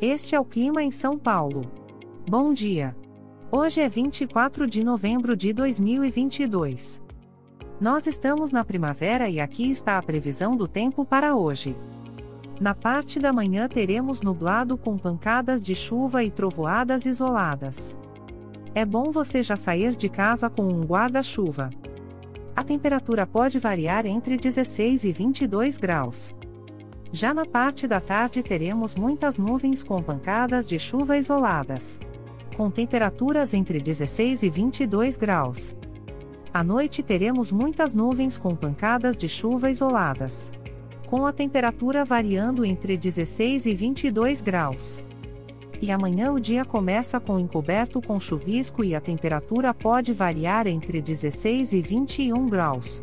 Este é o clima em São Paulo. Bom dia. Hoje é 24 de novembro de 2022. Nós estamos na primavera e aqui está a previsão do tempo para hoje. Na parte da manhã teremos nublado com pancadas de chuva e trovoadas isoladas. É bom você já sair de casa com um guarda-chuva. A temperatura pode variar entre 16 e 22 graus. Já na parte da tarde teremos muitas nuvens com pancadas de chuva isoladas. Com temperaturas entre 16 e 22 graus. À noite teremos muitas nuvens com pancadas de chuva isoladas. Com a temperatura variando entre 16 e 22 graus. E amanhã o dia começa com encoberto com chuvisco e a temperatura pode variar entre 16 e 21 graus.